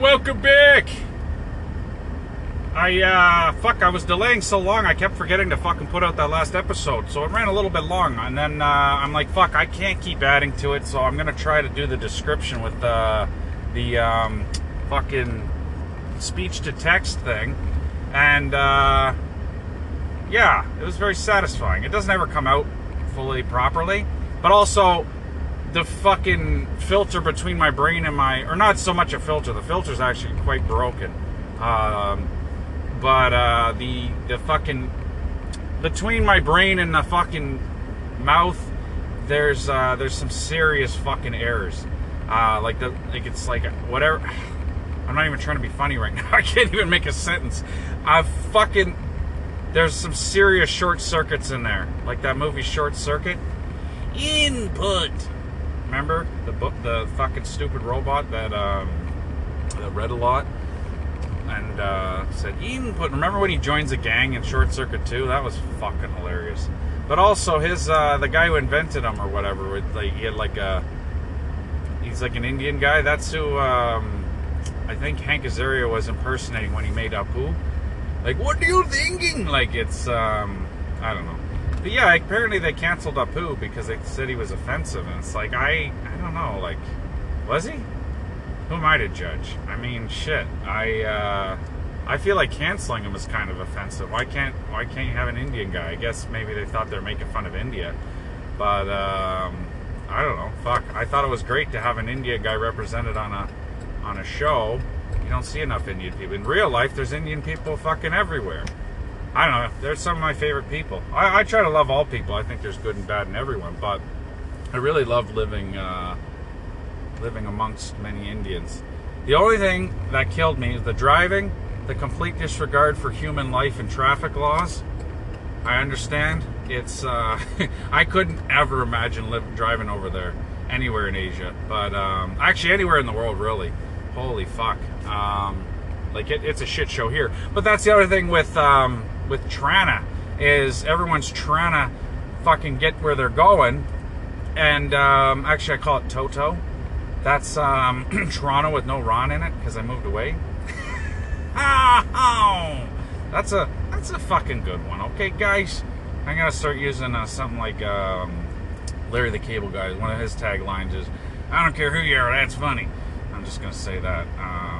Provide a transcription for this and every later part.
welcome back. I uh fuck, I was delaying so long I kept forgetting to fucking put out that last episode. So it ran a little bit long and then uh, I'm like fuck, I can't keep adding to it, so I'm to try to do the description with uh, the um fucking speech to text thing. And uh yeah, it was very satisfying. It doesn't ever come out fully properly, but also the fucking filter between my brain and my or not so much a filter the filter's actually quite broken. Um, but uh, the the fucking between my brain and the fucking mouth there's uh, there's some serious fucking errors. Uh, like the like it's like whatever I'm not even trying to be funny right now. I can't even make a sentence. I fucking there's some serious short circuits in there. Like that movie Short Circuit? Input Remember the book, the fucking stupid robot that um, that read a lot and uh, said input. Remember when he joins a gang in Short Circuit 2? That was fucking hilarious. But also his uh, the guy who invented him or whatever, with like he had like a he's like an Indian guy. That's who um, I think Hank Azaria was impersonating when he made Apu. Like, what are you thinking? Like it's um, I don't know. But yeah, apparently they canceled Apu because they said he was offensive, and it's like I, I don't know, like, was he? Who am I to judge? I mean, shit. I, uh, I feel like canceling him is kind of offensive. Why can't, why can't you have an Indian guy? I guess maybe they thought they're making fun of India, but um, I don't know. Fuck. I thought it was great to have an Indian guy represented on a, on a show. You don't see enough Indian people in real life. There's Indian people fucking everywhere. I don't know. They're some of my favorite people. I, I, try to love all people. I think there's good and bad in everyone, but I really love living uh, living amongst many Indians. The only thing that killed me is the driving, the complete disregard for human life and traffic laws. I understand. It's uh, I couldn't ever imagine driving over there anywhere in Asia, but um, actually anywhere in the world really. Holy fuck. Um, like it, it's a shit show here. But that's the other thing with um, with Trana is everyone's trying to fucking get where they're going. And um, actually, I call it Toto. That's um, Toronto with no Ron in it because I moved away. that's a that's a fucking good one. Okay, guys, I'm gonna start using uh, something like um, Larry the Cable Guy. One of his taglines is, "I don't care who you are, that's funny." I'm just gonna say that. Um,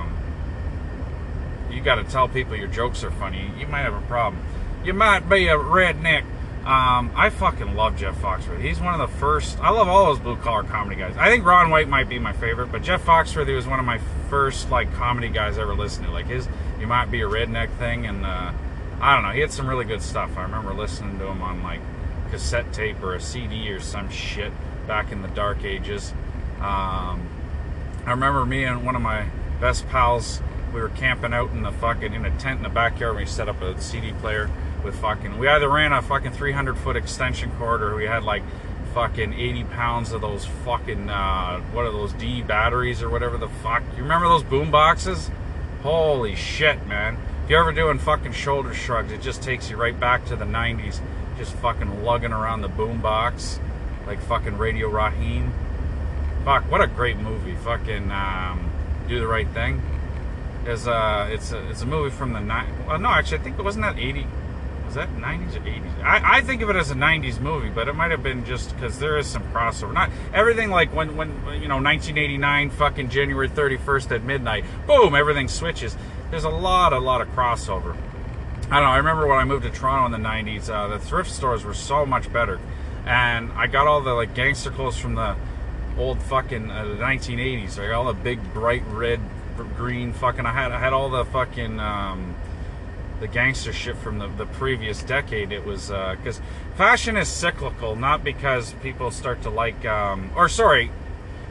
you got to tell people your jokes are funny. You might have a problem. You might be a redneck. Um, I fucking love Jeff Foxworthy. He's one of the first. I love all those blue collar comedy guys. I think Ron White might be my favorite, but Jeff Foxworthy was one of my first like comedy guys I ever listened to. Like his, you might be a redneck thing, and uh, I don't know. He had some really good stuff. I remember listening to him on like cassette tape or a CD or some shit back in the dark ages. Um, I remember me and one of my best pals we were camping out in the fucking in a tent in the backyard. We set up a CD player with fucking. We either ran a fucking 300 foot extension cord or we had like fucking 80 pounds of those fucking uh, what are those D batteries or whatever the fuck. You remember those boom boxes? Holy shit, man! If you're ever doing fucking shoulder shrugs, it just takes you right back to the 90s. Just fucking lugging around the boom box like fucking Radio Raheem. Fuck, what a great movie. Fucking um, do the right thing is uh, it's a it's a movie from the ni- well, no, actually, I think it wasn't that eighty. Was that nineties or eighties? I, I think of it as a nineties movie, but it might have been just because there is some crossover. Not everything like when when you know nineteen eighty nine, fucking January thirty first at midnight, boom, everything switches. There's a lot, a lot of crossover. I don't know. I remember when I moved to Toronto in the '90s, uh, the thrift stores were so much better, and I got all the like gangster clothes from the old fucking uh, the 1980s. Like all the big bright red green fucking I had I had all the fucking um, the gangster shit from the, the previous decade. It was because uh, fashion is cyclical, not because people start to like um, or sorry,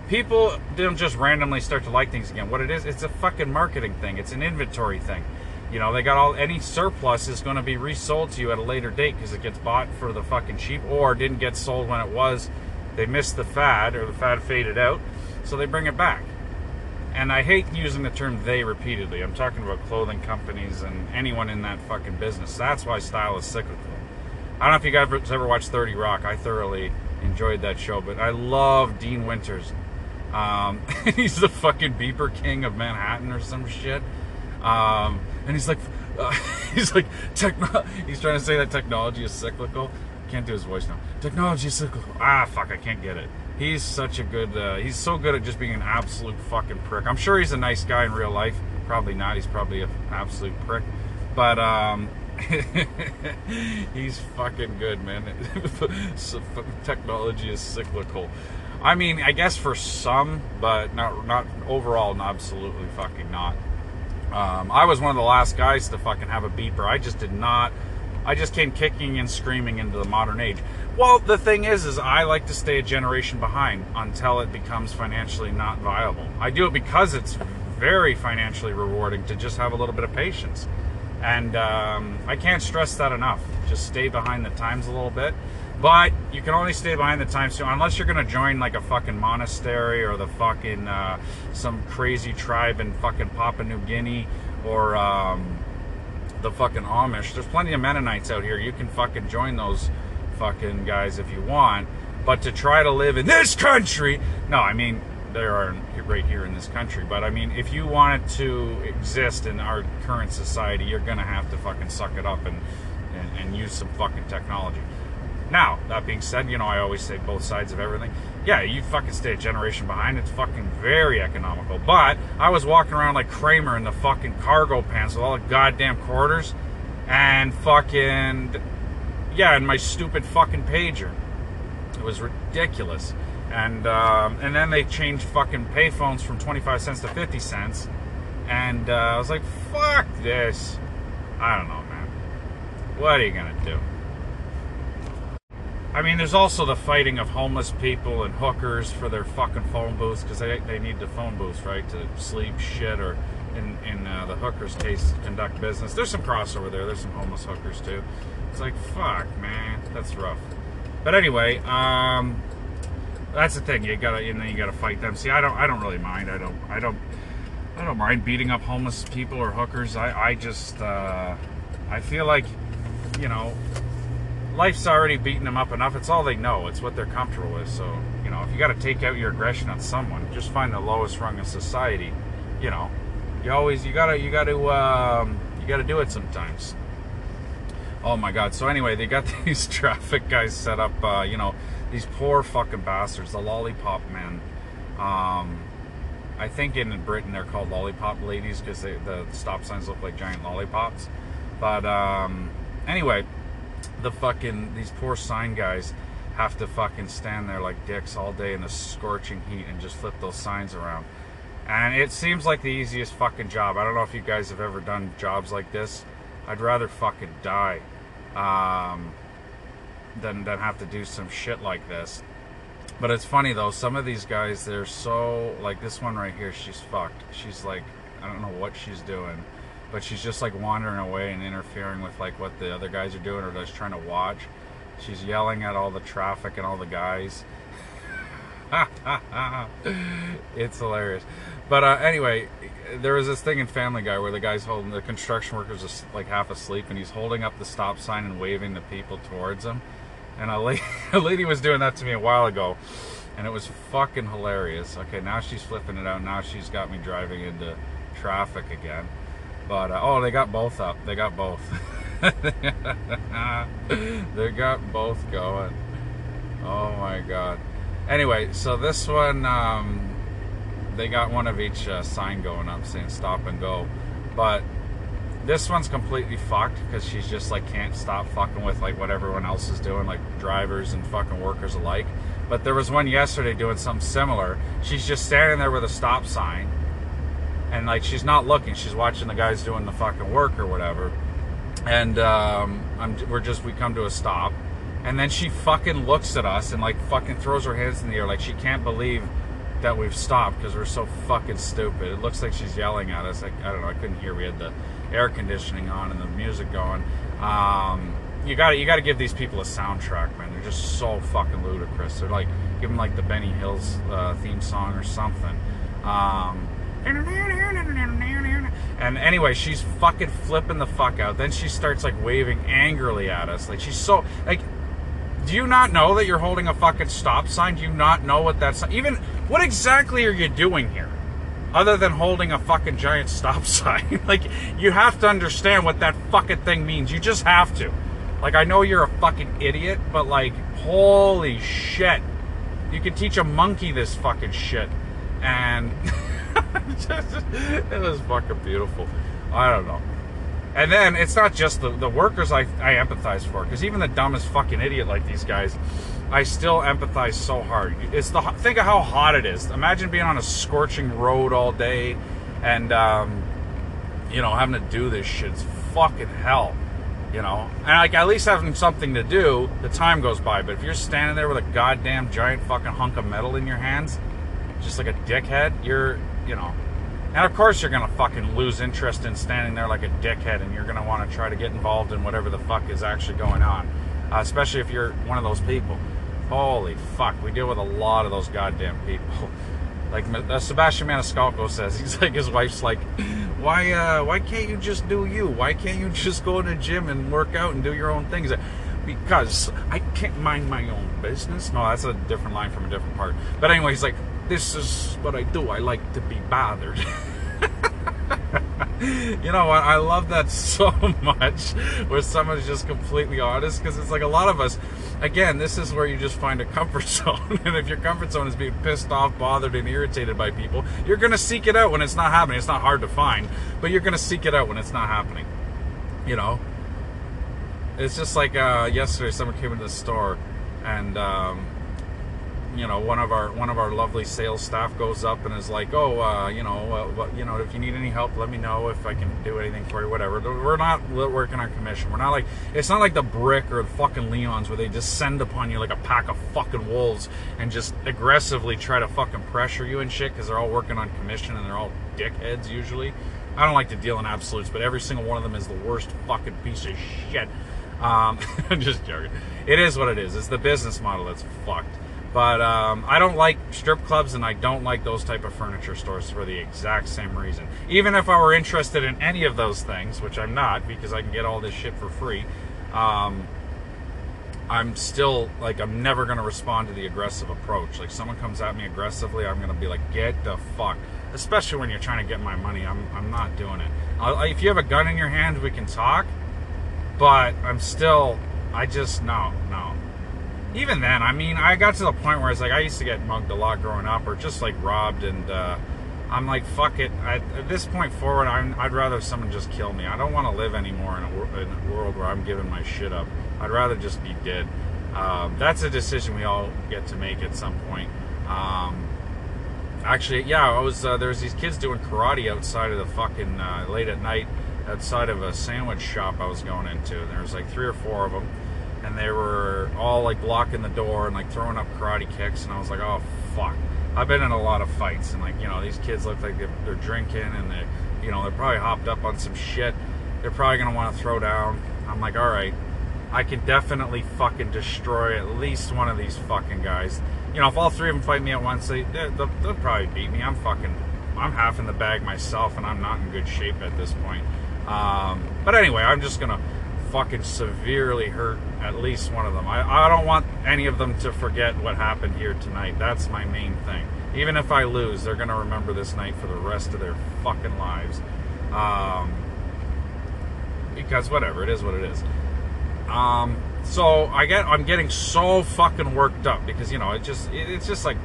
people don't just randomly start to like things again. What it is, it's a fucking marketing thing. It's an inventory thing. You know, they got all any surplus is going to be resold to you at a later date because it gets bought for the fucking cheap or didn't get sold when it was. They missed the fad or the fad faded out, so they bring it back and I hate using the term they repeatedly. I'm talking about clothing companies and anyone in that fucking business. That's why style is cyclical. I don't know if you guys ever watched 30 Rock. I thoroughly enjoyed that show, but I love Dean Winters. Um, he's the fucking beeper king of Manhattan or some shit. Um, and he's like, uh, he's like, techno- he's trying to say that technology is cyclical. Can't do his voice now. Technology is cyclical. Ah, fuck, I can't get it. He's such a good, uh, he's so good at just being an absolute fucking prick. I'm sure he's a nice guy in real life. Probably not. He's probably an absolute prick. But, um, he's fucking good, man. technology is cyclical. I mean, I guess for some, but not not overall, and absolutely fucking not. Um, I was one of the last guys to fucking have a beeper. I just did not. I just came kicking and screaming into the modern age. Well, the thing is, is I like to stay a generation behind until it becomes financially not viable. I do it because it's very financially rewarding to just have a little bit of patience. And um, I can't stress that enough. Just stay behind the times a little bit. But you can only stay behind the times too, unless you're gonna join like a fucking monastery or the fucking uh, some crazy tribe in fucking Papua New Guinea or um, the fucking Amish. There's plenty of Mennonites out here. You can fucking join those fucking guys if you want. But to try to live in this country, no, I mean there are right here in this country. But I mean, if you wanted to exist in our current society, you're gonna have to fucking suck it up and, and, and use some fucking technology. Now, that being said, you know, I always say both sides of everything. Yeah, you fucking stay a generation behind. It's fucking very economical. But I was walking around like Kramer in the fucking cargo pants with all the goddamn quarters and fucking, yeah, and my stupid fucking pager. It was ridiculous. And um, and then they changed fucking payphones from 25 cents to 50 cents. And uh, I was like, fuck this. I don't know, man. What are you going to do? I mean, there's also the fighting of homeless people and hookers for their fucking phone booths because they, they need the phone booths, right, to sleep, shit, or in, in uh, the hookers' case, conduct business. There's some crossover there. There's some homeless hookers, too. It's like, fuck, man. That's rough. But anyway, um, that's the thing. You gotta, you know, you gotta fight them. See, I don't, I don't really mind. I don't, I don't, I don't mind beating up homeless people or hookers. I, I just, uh, I feel like, you know, life's already beating them up enough. It's all they know. It's what they're comfortable with. So, you know, if you got to take out your aggression on someone, just find the lowest rung in society. You know, you always you gotta you gotta um, you gotta do it sometimes. Oh my God! So anyway, they got these traffic guys set up. Uh, you know, these poor fucking bastards, the lollipop men. Um, I think in Britain they're called lollipop ladies because the stop signs look like giant lollipops. But um, anyway, the fucking these poor sign guys have to fucking stand there like dicks all day in the scorching heat and just flip those signs around. And it seems like the easiest fucking job. I don't know if you guys have ever done jobs like this. I'd rather fucking die um, than than have to do some shit like this. But it's funny though. Some of these guys, they're so like this one right here. She's fucked. She's like, I don't know what she's doing but she's just like wandering away and interfering with like what the other guys are doing or just trying to watch. She's yelling at all the traffic and all the guys. it's hilarious. But uh, anyway, there was this thing in Family Guy where the guy's holding the construction workers is like half asleep and he's holding up the stop sign and waving the people towards him. And a lady, a lady was doing that to me a while ago, and it was fucking hilarious. Okay, now she's flipping it out. Now she's got me driving into traffic again. But uh, oh, they got both up. They got both. they got both going. Oh my god. Anyway, so this one, um, they got one of each uh, sign going up saying stop and go. But this one's completely fucked because she's just like can't stop fucking with like what everyone else is doing, like drivers and fucking workers alike. But there was one yesterday doing something similar. She's just standing there with a stop sign and like she's not looking. She's watching the guys doing the fucking work or whatever. And um, we're just we come to a stop. And then she fucking looks at us and like fucking throws her hands in the air. Like she can't believe that we've stopped because we're so fucking stupid. It looks like she's yelling at us. Like i don't know. I couldn't hear. We had the air conditioning on and the music going. Um, you got to you got to give these people a soundtrack, man. They're just so fucking ludicrous. They're like give them like the Benny Hills uh, theme song or something. Um, and anyway, she's fucking flipping the fuck out. Then she starts like waving angrily at us. Like she's so like do you not know that you're holding a fucking stop sign? Do you not know what that's even what exactly are you doing here? Other than holding a fucking giant stop sign. like, you have to understand what that fucking thing means. You just have to. Like, I know you're a fucking idiot, but like, holy shit. You can teach a monkey this fucking shit. And it was fucking beautiful. I don't know. And then it's not just the, the workers I, I empathize for, because even the dumbest fucking idiot like these guys, I still empathize so hard. It's the think of how hot it is. Imagine being on a scorching road all day, and um, you know having to do this shit. It's fucking hell, you know. And like at least having something to do, the time goes by. But if you're standing there with a goddamn giant fucking hunk of metal in your hands, just like a dickhead, you're you know. And of course, you're gonna fucking lose interest in standing there like a dickhead, and you're gonna want to try to get involved in whatever the fuck is actually going on, uh, especially if you're one of those people. Holy fuck, we deal with a lot of those goddamn people. Like uh, Sebastian Maniscalco says, he's like his wife's like, why uh, why can't you just do you? Why can't you just go to the gym and work out and do your own things? Because I can't mind my own business. No, that's a different line from a different part. But anyway, he's like, this is what I do. I like to be bothered. you know what? I love that so much where someone's just completely honest because it's like a lot of us, again, this is where you just find a comfort zone. and if your comfort zone is being pissed off, bothered, and irritated by people, you're going to seek it out when it's not happening. It's not hard to find, but you're going to seek it out when it's not happening. You know? It's just like uh, yesterday, someone came into the store and. Um, you know one of our one of our lovely sales staff goes up and is like oh uh, you know uh, you know if you need any help let me know if I can do anything for you whatever. We're not working on commission. We're not like it's not like the brick or the fucking Leon's where they descend upon you like a pack of fucking wolves and just aggressively try to fucking pressure you and shit because they're all working on commission and they're all dickheads usually. I don't like to deal in absolutes but every single one of them is the worst fucking piece of shit. Um, just joking. It is what it is. It's the business model that's fucked but um, I don't like strip clubs and I don't like those type of furniture stores for the exact same reason. Even if I were interested in any of those things, which I'm not because I can get all this shit for free, um, I'm still like I'm never gonna respond to the aggressive approach. Like someone comes at me aggressively, I'm gonna be like, get the fuck. Especially when you're trying to get my money, I'm I'm not doing it. I'll, if you have a gun in your hand, we can talk. But I'm still, I just no no even then, I mean, I got to the point where it's like I used to get mugged a lot growing up, or just like robbed, and uh, I'm like, fuck it. I, at this point forward, i would rather someone just kill me. I don't want to live anymore in a, in a, world where I'm giving my shit up. I'd rather just be dead. Um, that's a decision we all get to make at some point. Um, actually, yeah, I was uh, there was these kids doing karate outside of the fucking uh, late at night outside of a sandwich shop I was going into. And there was like three or four of them and they were all like blocking the door and like throwing up karate kicks, and I was like, oh fuck. I've been in a lot of fights, and like you know, these kids look like they're, they're drinking, and they, you know, they're probably hopped up on some shit. They're probably gonna want to throw down. I'm like, all right, I can definitely fucking destroy at least one of these fucking guys. You know, if all three of them fight me at once, they, they'll, they'll probably beat me. I'm fucking, I'm half in the bag myself, and I'm not in good shape at this point. Um, but anyway, I'm just gonna fucking severely hurt at least one of them. I, I don't want any of them to forget what happened here tonight. That's my main thing. Even if I lose, they're going to remember this night for the rest of their fucking lives. Um, because whatever, it is what it is. Um, so I get, I'm getting so fucking worked up because you know it just, it, it's just like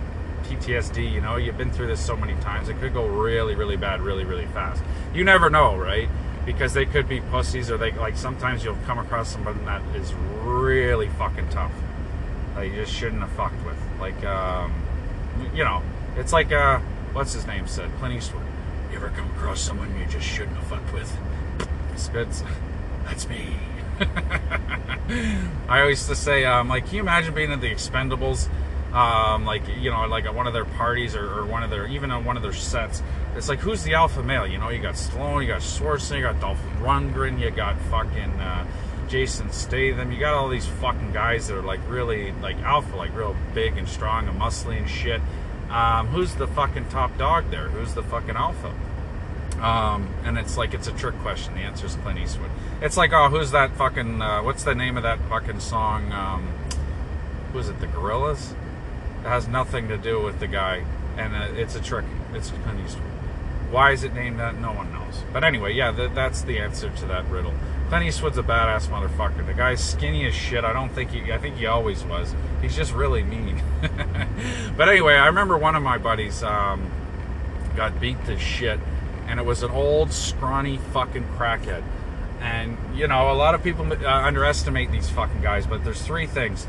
PTSD. You know, you've been through this so many times. It could go really, really bad, really, really fast. You never know, right? Because they could be pussies or they like sometimes you'll come across somebody that is really fucking tough. That you just shouldn't have fucked with. Like um, you know it's like uh what's his name said Clint Eastwood. You ever come across someone you just shouldn't have fucked with? Spits that's me. I always to say um, like can you imagine being in the Expendables? Um, like you know, like at one of their parties or, or, one of their even on one of their sets. It's like who's the alpha male? You know, you got Stallone, you got Schwarzenegger, you got Dolph Lundgren, you got fucking uh, Jason Statham. You got all these fucking guys that are like really like alpha, like real big and strong and muscly and shit. Um, who's the fucking top dog there? Who's the fucking alpha? Um, and it's like it's a trick question. The answer is Clint Eastwood. It's like, oh, who's that fucking? Uh, what's the name of that fucking song? Um, is it? The Gorillaz? It has nothing to do with the guy and uh, it's a trick. It's Clint Eastwood. Why is it named that? No one knows. But anyway, yeah, th- that's the answer to that riddle. Clint Eastwood's a badass motherfucker. The guy's skinny as shit. I don't think he. I think he always was. He's just really mean. but anyway, I remember one of my buddies um, got beat to shit, and it was an old scrawny fucking crackhead. And you know, a lot of people uh, underestimate these fucking guys, but there's three things.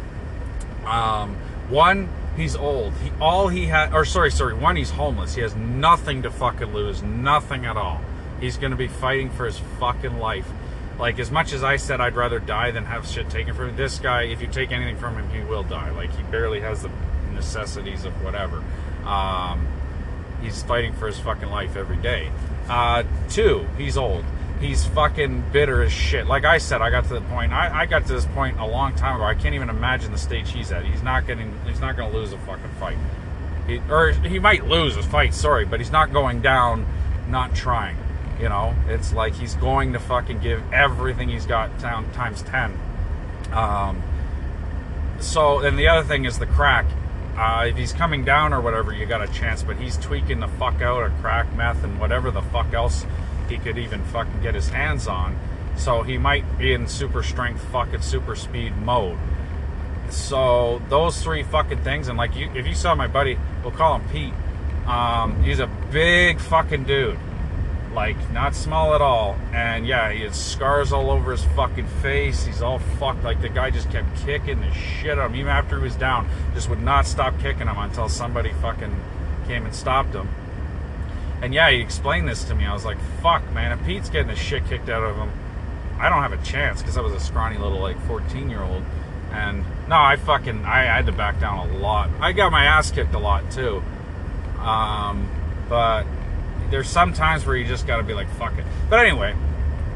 Um, one, he's old. He all he had, or sorry, sorry. One, he's homeless. He has nothing to fucking lose, nothing at all. He's gonna be fighting for his fucking life. Like as much as I said I'd rather die than have shit taken from him, this guy, if you take anything from him, he will die. Like he barely has the necessities of whatever. Um, he's fighting for his fucking life every day. Uh, two, he's old. He's fucking bitter as shit. Like I said, I got to the point. I, I got to this point a long time ago. I can't even imagine the stage he's at. He's not getting. He's not going to lose a fucking fight. He, or he might lose a fight. Sorry, but he's not going down, not trying. You know, it's like he's going to fucking give everything he's got down times ten. Um. So, and the other thing is the crack. Uh, if he's coming down or whatever, you got a chance. But he's tweaking the fuck out of crack, meth, and whatever the fuck else he could even fucking get his hands on. So he might be in super strength, fucking super speed mode. So those three fucking things, and like you, if you saw my buddy, we'll call him Pete. Um, he's a big fucking dude, like not small at all. And yeah, he has scars all over his fucking face. He's all fucked. Like the guy just kept kicking the shit out of him, even after he was down. Just would not stop kicking him until somebody fucking came and stopped him. And yeah, he explained this to me. I was like, fuck, man, if Pete's getting the shit kicked out of him, I don't have a chance because I was a scrawny little, like, 14 year old. And no, I fucking, I, I had to back down a lot. I got my ass kicked a lot too. Um, but there's some times where you just gotta be like, fuck it. But anyway,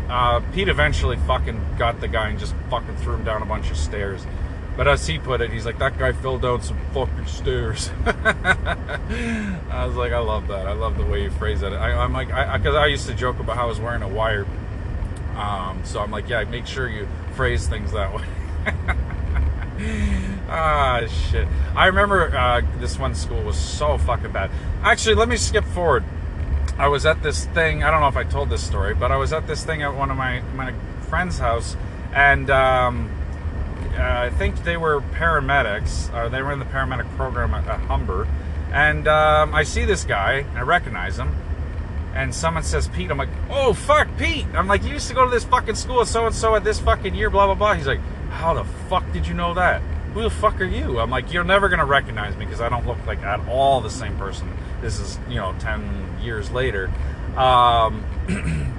uh, Pete eventually fucking got the guy and just fucking threw him down a bunch of stairs. But as he put it, he's like, that guy fell down some fucking stairs. I was like, I love that. I love the way you phrase it. I, am like, because I, I, I, used to joke about how I was wearing a wire. Um, so I'm like, yeah, make sure you phrase things that way. ah, shit. I remember uh, this one school was so fucking bad. Actually, let me skip forward. I was at this thing. I don't know if I told this story, but I was at this thing at one of my my friend's house, and um, I think they were paramedics. Uh, they were in the paramedic program at, at Humber. And um, I see this guy, I recognize him, and someone says Pete. I'm like, oh fuck, Pete. I'm like, you used to go to this fucking school, so and so at this fucking year, blah blah blah. He's like, how the fuck did you know that? Who the fuck are you? I'm like, you're never gonna recognize me because I don't look like at all the same person. This is you know ten years later. Um,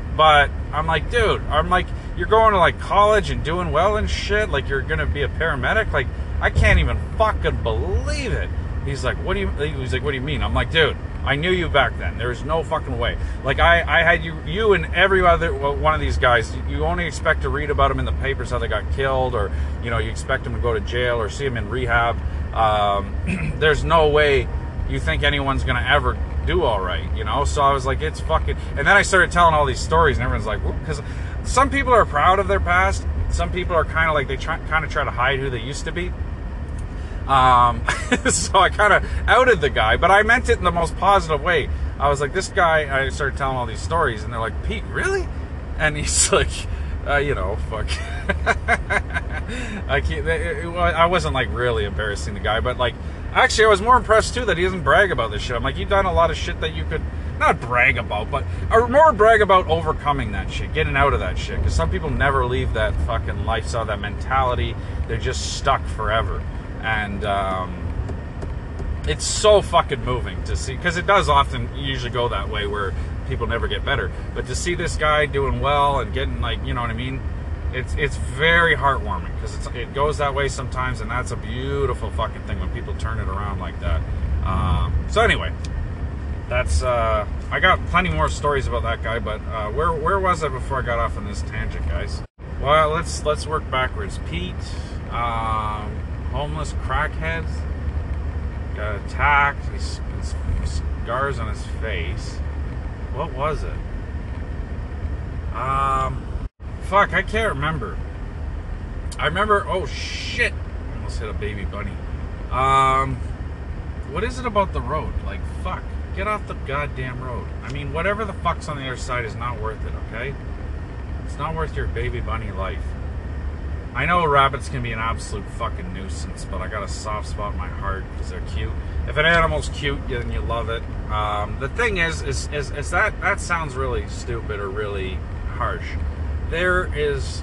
but I'm like, dude, I'm like, you're going to like college and doing well and shit. Like you're gonna be a paramedic. Like I can't even fucking believe it. He's like, what do you? He's like, what do you mean? I'm like, dude, I knew you back then. There's no fucking way. Like I, I had you, you and every other one of these guys. You only expect to read about them in the papers how they got killed, or you know, you expect them to go to jail or see them in rehab. Um, there's no way you think anyone's gonna ever do all right, you know. So I was like, it's fucking. And then I started telling all these stories, and everyone's like, because some people are proud of their past. Some people are kind of like they try, kind of try to hide who they used to be. Um, so I kind of outed the guy, but I meant it in the most positive way. I was like, this guy. I started telling all these stories, and they're like, Pete, really? And he's like, uh, you know, fuck. I can't. I wasn't like really embarrassing the guy, but like, actually, I was more impressed too that he doesn't brag about this shit. I'm like, you've done a lot of shit that you could not brag about, but or more brag about overcoming that shit, getting out of that shit. Because some people never leave that fucking lifestyle, that mentality. They're just stuck forever, and um, it's so fucking moving to see. Because it does often usually go that way, where people never get better. But to see this guy doing well and getting like, you know what I mean? It's it's very heartwarming because it goes that way sometimes, and that's a beautiful fucking thing when people turn it around like that. Um, so anyway, that's uh, I got plenty more stories about that guy, but uh, where where was I before I got off on this tangent, guys? Well, let's let's work backwards. Pete, um, homeless crackhead, got attacked. He's, he's scars on his face. What was it? Um, fuck, I can't remember. I remember. Oh shit! Almost hit a baby bunny. Um, what is it about the road? Like, fuck, get off the goddamn road. I mean, whatever the fuck's on the other side is not worth it, okay? It's not worth your baby bunny life. I know rabbits can be an absolute fucking nuisance, but I got a soft spot in my heart because they're cute. If an animal's cute, then you love it. Um, the thing is, is, is, is that that sounds really stupid or really harsh. There is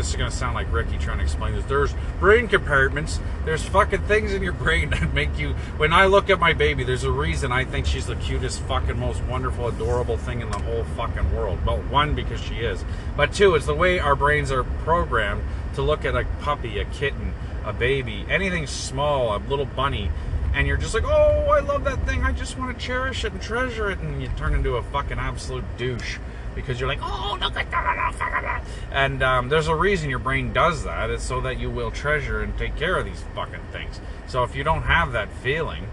just going to sound like Ricky trying to explain this. There's brain compartments. There's fucking things in your brain that make you. When I look at my baby, there's a reason I think she's the cutest, fucking, most wonderful, adorable thing in the whole fucking world. Well, one, because she is. But two, it's the way our brains are programmed to look at a puppy, a kitten, a baby, anything small, a little bunny, and you're just like, oh, I love that thing. I just want to cherish it and treasure it. And you turn into a fucking absolute douche because you're like, oh, look at that. And um, there's a reason your brain does that. It's so that you will treasure and take care of these fucking things. So if you don't have that feeling,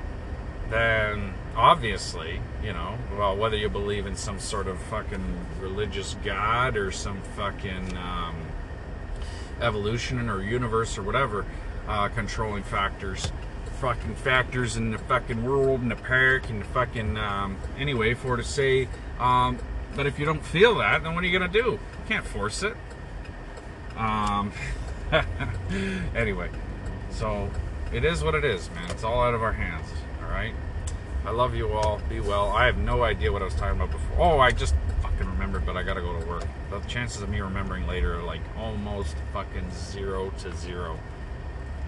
then obviously, you know, well, whether you believe in some sort of fucking religious god or some fucking um, evolution or universe or whatever, uh, controlling factors, fucking factors in the fucking world and the park and the fucking, um, anyway, for to say, um, but if you don't feel that, then what are you going to do? You can't force it. Um, anyway, so it is what it is, man. It's all out of our hands, all right? I love you all. Be well. I have no idea what I was talking about before. Oh, I just fucking remembered, but I gotta go to work. The chances of me remembering later are like almost fucking zero to zero.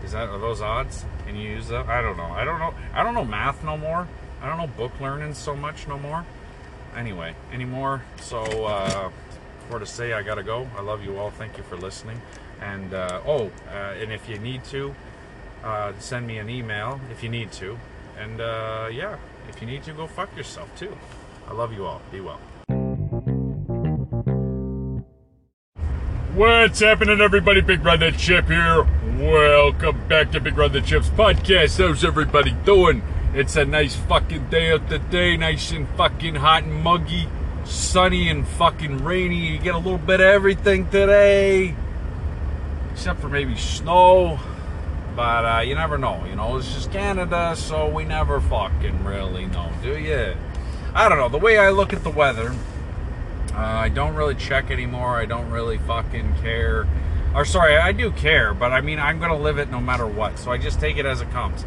Is that are those odds? Can you use that? I don't know. I don't know. I don't know math no more. I don't know book learning so much no more anyway, anymore. So, uh, for to say, I gotta go. I love you all. Thank you for listening. And uh, oh, uh, and if you need to, uh, send me an email if you need to. And uh, yeah, if you need to, go fuck yourself too. I love you all. Be well. What's happening, everybody? Big Brother Chip here. Welcome back to Big Brother Chip's podcast. How's everybody doing? It's a nice fucking day out today, nice and fucking hot and muggy, sunny and fucking rainy. You get a little bit of everything today, except for maybe snow. But uh, you never know, you know. It's just Canada, so we never fucking really know, do you? I don't know. The way I look at the weather, uh, I don't really check anymore. I don't really fucking care. Or sorry, I do care, but I mean I'm gonna live it no matter what. So I just take it as it comes.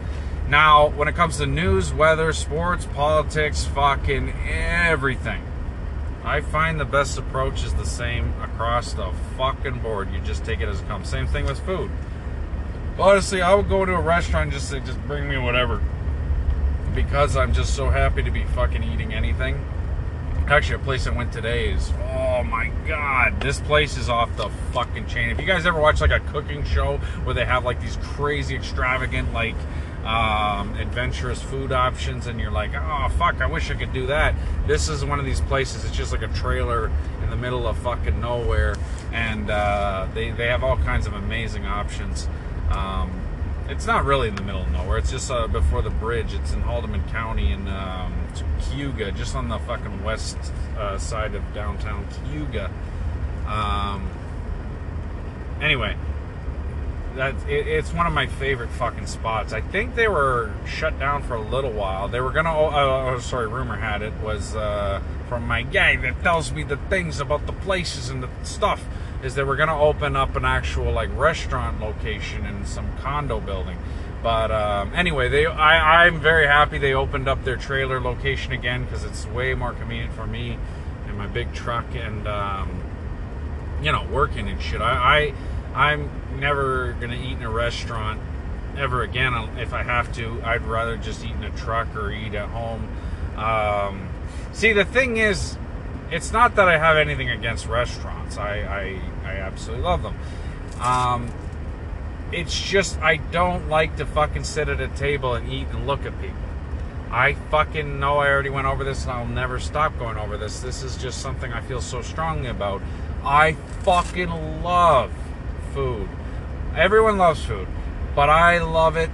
Now, when it comes to news, weather, sports, politics, fucking everything, I find the best approach is the same across the fucking board. You just take it as it comes. Same thing with food. Honestly, I would go to a restaurant and just say, just bring me whatever. Because I'm just so happy to be fucking eating anything. Actually, a place I went today is, oh my god, this place is off the fucking chain. If you guys ever watch like a cooking show where they have like these crazy, extravagant, like, um, adventurous food options, and you're like, oh fuck, I wish I could do that. This is one of these places. It's just like a trailer in the middle of fucking nowhere, and uh, they they have all kinds of amazing options. Um, it's not really in the middle of nowhere. It's just uh, before the bridge. It's in Haldimand County in um, Cayuga, just on the fucking west uh, side of downtown Cayuga. Um, anyway, that it, it's one of my favorite fucking spots. I think they were shut down for a little while. They were gonna. Oh, oh, oh sorry, rumor had it was uh, from my guy that tells me the things about the places and the stuff. Is they were gonna open up an actual like restaurant location in some condo building. But um, anyway, they I, I'm very happy they opened up their trailer location again because it's way more convenient for me and my big truck and um, you know working and shit. I, I I'm never gonna eat in a restaurant ever again if I have to. I'd rather just eat in a truck or eat at home. Um, see, the thing is, it's not that I have anything against restaurants. I I, I absolutely love them. Um, it's just I don't like to fucking sit at a table and eat and look at people. I fucking know I already went over this and I'll never stop going over this. This is just something I feel so strongly about. I fucking love food. Everyone loves food, but I love it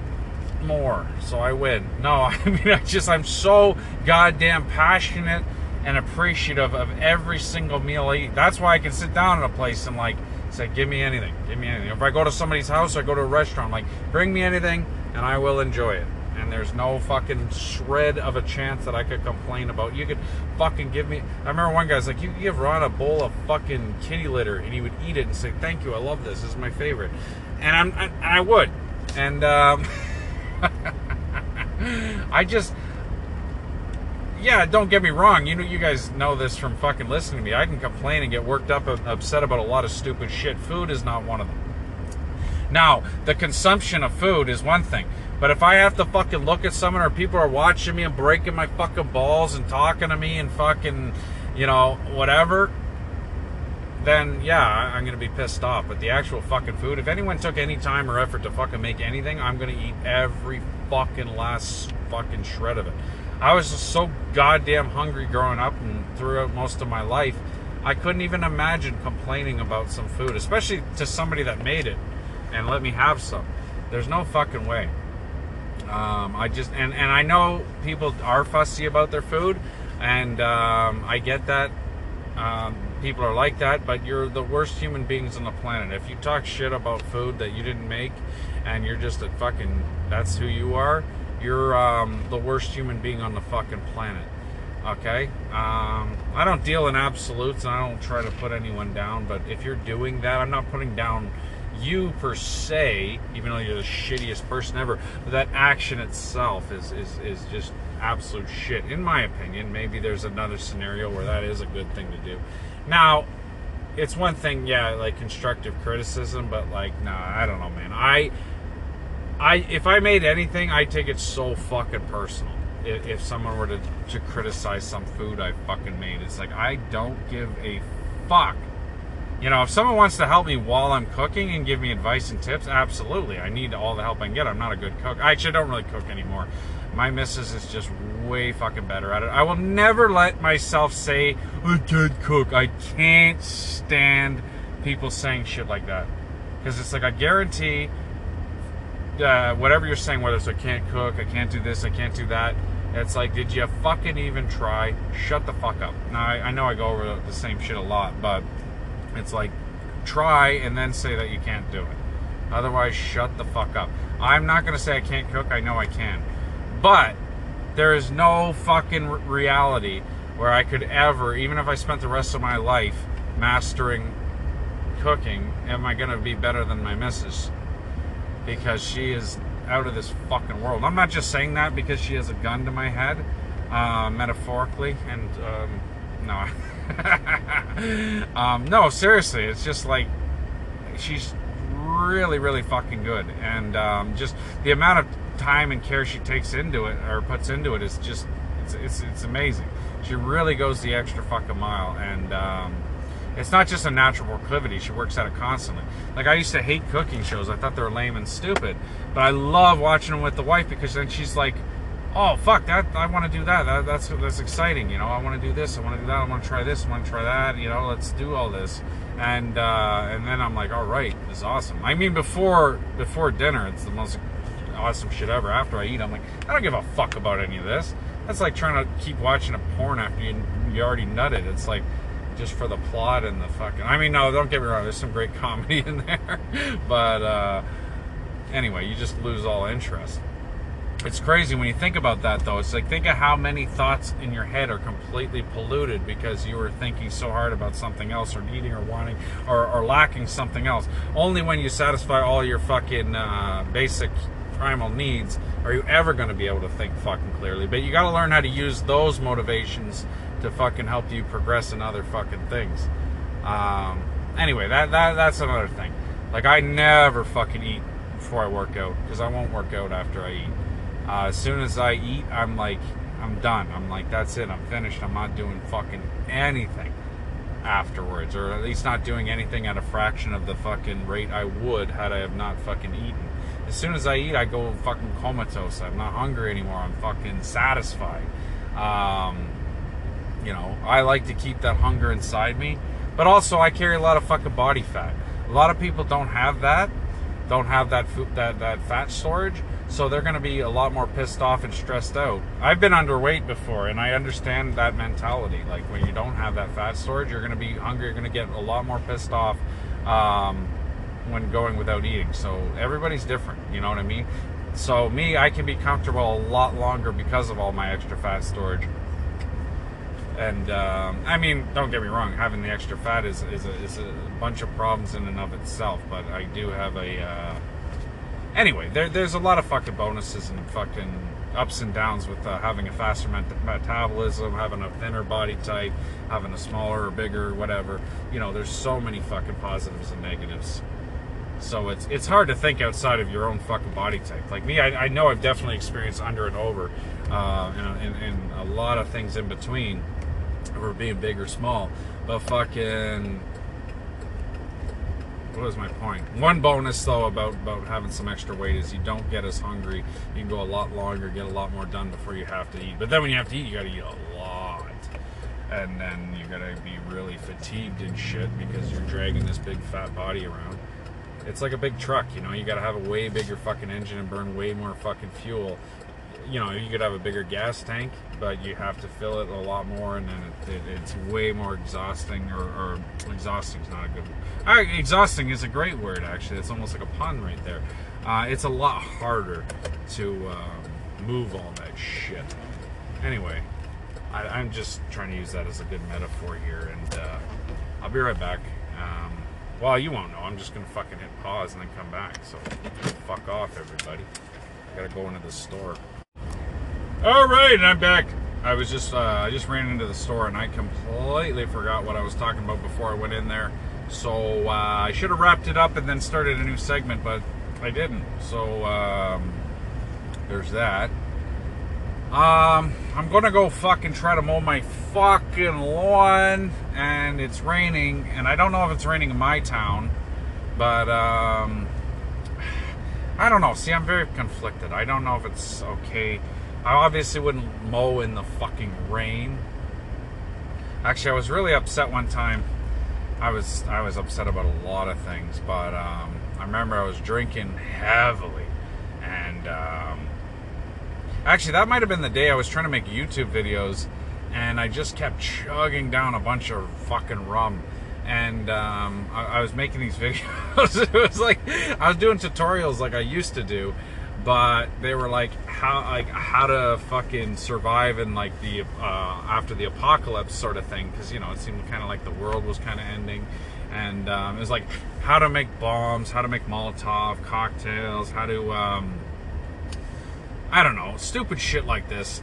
more, so I win. No, I mean, I just, I'm so goddamn passionate and appreciative of every single meal I eat. That's why I can sit down in a place and, like, say, give me anything, give me anything. If I go to somebody's house or I go to a restaurant, like, bring me anything and I will enjoy it. and there's no fucking shred of a chance that I could complain about. You could fucking give me. I remember one guy's like, you could give Ron a bowl of fucking kitty litter, and he would eat it and say, "Thank you, I love this. This is my favorite," and I'm I, I would, and um, I just. Yeah, don't get me wrong. You know, you guys know this from fucking listening to me. I can complain and get worked up, and upset about a lot of stupid shit. Food is not one of them. Now, the consumption of food is one thing. But if I have to fucking look at someone or people are watching me and breaking my fucking balls and talking to me and fucking, you know, whatever, then yeah, I'm gonna be pissed off. But the actual fucking food, if anyone took any time or effort to fucking make anything, I'm gonna eat every fucking last fucking shred of it. I was just so goddamn hungry growing up and throughout most of my life, I couldn't even imagine complaining about some food, especially to somebody that made it and let me have some. There's no fucking way. Um, I just and and I know people are fussy about their food, and um, I get that. Um, people are like that, but you're the worst human beings on the planet. If you talk shit about food that you didn't make, and you're just a fucking that's who you are, you're um, the worst human being on the fucking planet. Okay, um, I don't deal in absolutes, and I don't try to put anyone down. But if you're doing that, I'm not putting down you per se, even though you're the shittiest person ever, but that action itself is, is, is just absolute shit, in my opinion. Maybe there's another scenario where that is a good thing to do. Now, it's one thing, yeah, like constructive criticism, but like, nah, I don't know, man. I, I, if I made anything, I take it so fucking personal. If, if someone were to, to criticize some food I fucking made, it's like I don't give a fuck you know, if someone wants to help me while I'm cooking and give me advice and tips, absolutely. I need all the help I can get. I'm not a good cook. I actually don't really cook anymore. My missus is just way fucking better at it. I will never let myself say, I can't cook. I can't stand people saying shit like that. Because it's like, I guarantee uh, whatever you're saying, whether it's I can't cook, I can't do this, I can't do that, it's like, did you fucking even try? Shut the fuck up. Now, I, I know I go over the same shit a lot, but it's like, try and then say that you can't do it. Otherwise, shut the fuck up. I'm not going to say I can't cook. I know I can. But there is no fucking reality where I could ever, even if I spent the rest of my life mastering cooking, am I going to be better than my missus? Because she is out of this fucking world. I'm not just saying that because she has a gun to my head, uh, metaphorically, and um, no. um, no, seriously, it's just like she's really, really fucking good, and um, just the amount of time and care she takes into it or puts into it is just it's it's, it's amazing. She really goes the extra fucking mile, and um, it's not just a natural proclivity. She works at it constantly. Like I used to hate cooking shows. I thought they were lame and stupid, but I love watching them with the wife because then she's like oh fuck that I want to do that. that that's that's exciting you know I want to do this I want to do that I want to try this I want to try that you know let's do all this and uh, and then I'm like all right this is awesome. I mean before before dinner it's the most awesome shit ever. After I eat I'm like I don't give a fuck about any of this. That's like trying to keep watching a porn after you you already nutted. It's like just for the plot and the fucking I mean no don't get me wrong there's some great comedy in there. But uh, anyway you just lose all interest it's crazy when you think about that though. It's like think of how many thoughts in your head are completely polluted because you were thinking so hard about something else or needing or wanting or, or lacking something else. Only when you satisfy all your fucking uh, basic primal needs are you ever going to be able to think fucking clearly. But you got to learn how to use those motivations to fucking help you progress in other fucking things. Um, anyway that, that that's another thing. Like i never fucking eat before i work out because i won't work out after i eat uh, as soon as I eat, I'm like, I'm done. I'm like, that's it. I'm finished. I'm not doing fucking anything afterwards, or at least not doing anything at a fraction of the fucking rate I would had I have not fucking eaten. As soon as I eat, I go fucking comatose. I'm not hungry anymore. I'm fucking satisfied. Um, you know, I like to keep that hunger inside me, but also I carry a lot of fucking body fat. A lot of people don't have that, don't have that food, that that fat storage so they're going to be a lot more pissed off and stressed out. I've been underweight before, and I understand that mentality. Like when you don't have that fat storage, you're going to be hungry. You're going to get a lot more pissed off um, when going without eating. So everybody's different. You know what I mean? So me, I can be comfortable a lot longer because of all my extra fat storage. And um, I mean, don't get me wrong, having the extra fat is is a, is a bunch of problems in and of itself. But I do have a uh, anyway. There, there's a lot of fucking bonuses and fucking ups and downs with uh, having a faster met- metabolism, having a thinner body type, having a smaller or bigger, whatever. You know, there's so many fucking positives and negatives. So it's it's hard to think outside of your own fucking body type. Like me, I, I know I've definitely experienced under and over, uh, and, and, and a lot of things in between, for being big or small. But fucking, what was my point? One bonus though about about having some extra weight is you don't get as hungry. You can go a lot longer, get a lot more done before you have to eat. But then when you have to eat, you got to eat a lot, and then you got to be really fatigued and shit because you're dragging this big fat body around it's like a big truck, you know. You got to have a way bigger fucking engine and burn way more fucking fuel. You know, you could have a bigger gas tank, but you have to fill it a lot more, and then it, it, it's way more exhausting. Or, or exhausting is not a good. Uh, exhausting is a great word, actually. It's almost like a pun right there. Uh, it's a lot harder to um, move all that shit. Anyway, I, I'm just trying to use that as a good metaphor here, and uh, I'll be right back. Um, well, you won't know. I'm just gonna fucking hit pause and then come back. So, fuck off, everybody. I gotta go into the store. All right, and I'm back. I was just, uh, I just ran into the store and I completely forgot what I was talking about before I went in there. So uh, I should have wrapped it up and then started a new segment, but I didn't. So um, there's that. Um, I'm gonna go fucking try to mow my fucking lawn, and it's raining, and I don't know if it's raining in my town, but um, I don't know. See, I'm very conflicted. I don't know if it's okay. I obviously wouldn't mow in the fucking rain. Actually, I was really upset one time. I was I was upset about a lot of things, but um, I remember I was drinking heavily, and um, Actually, that might have been the day I was trying to make YouTube videos, and I just kept chugging down a bunch of fucking rum. And um, I, I, was making these videos. it was like I was doing tutorials like I used to do, but they were like how like how to fucking survive in like the uh, after the apocalypse sort of thing. Because you know it seemed kind of like the world was kind of ending, and um, it was like how to make bombs, how to make Molotov cocktails, how to um, I don't know, stupid shit like this.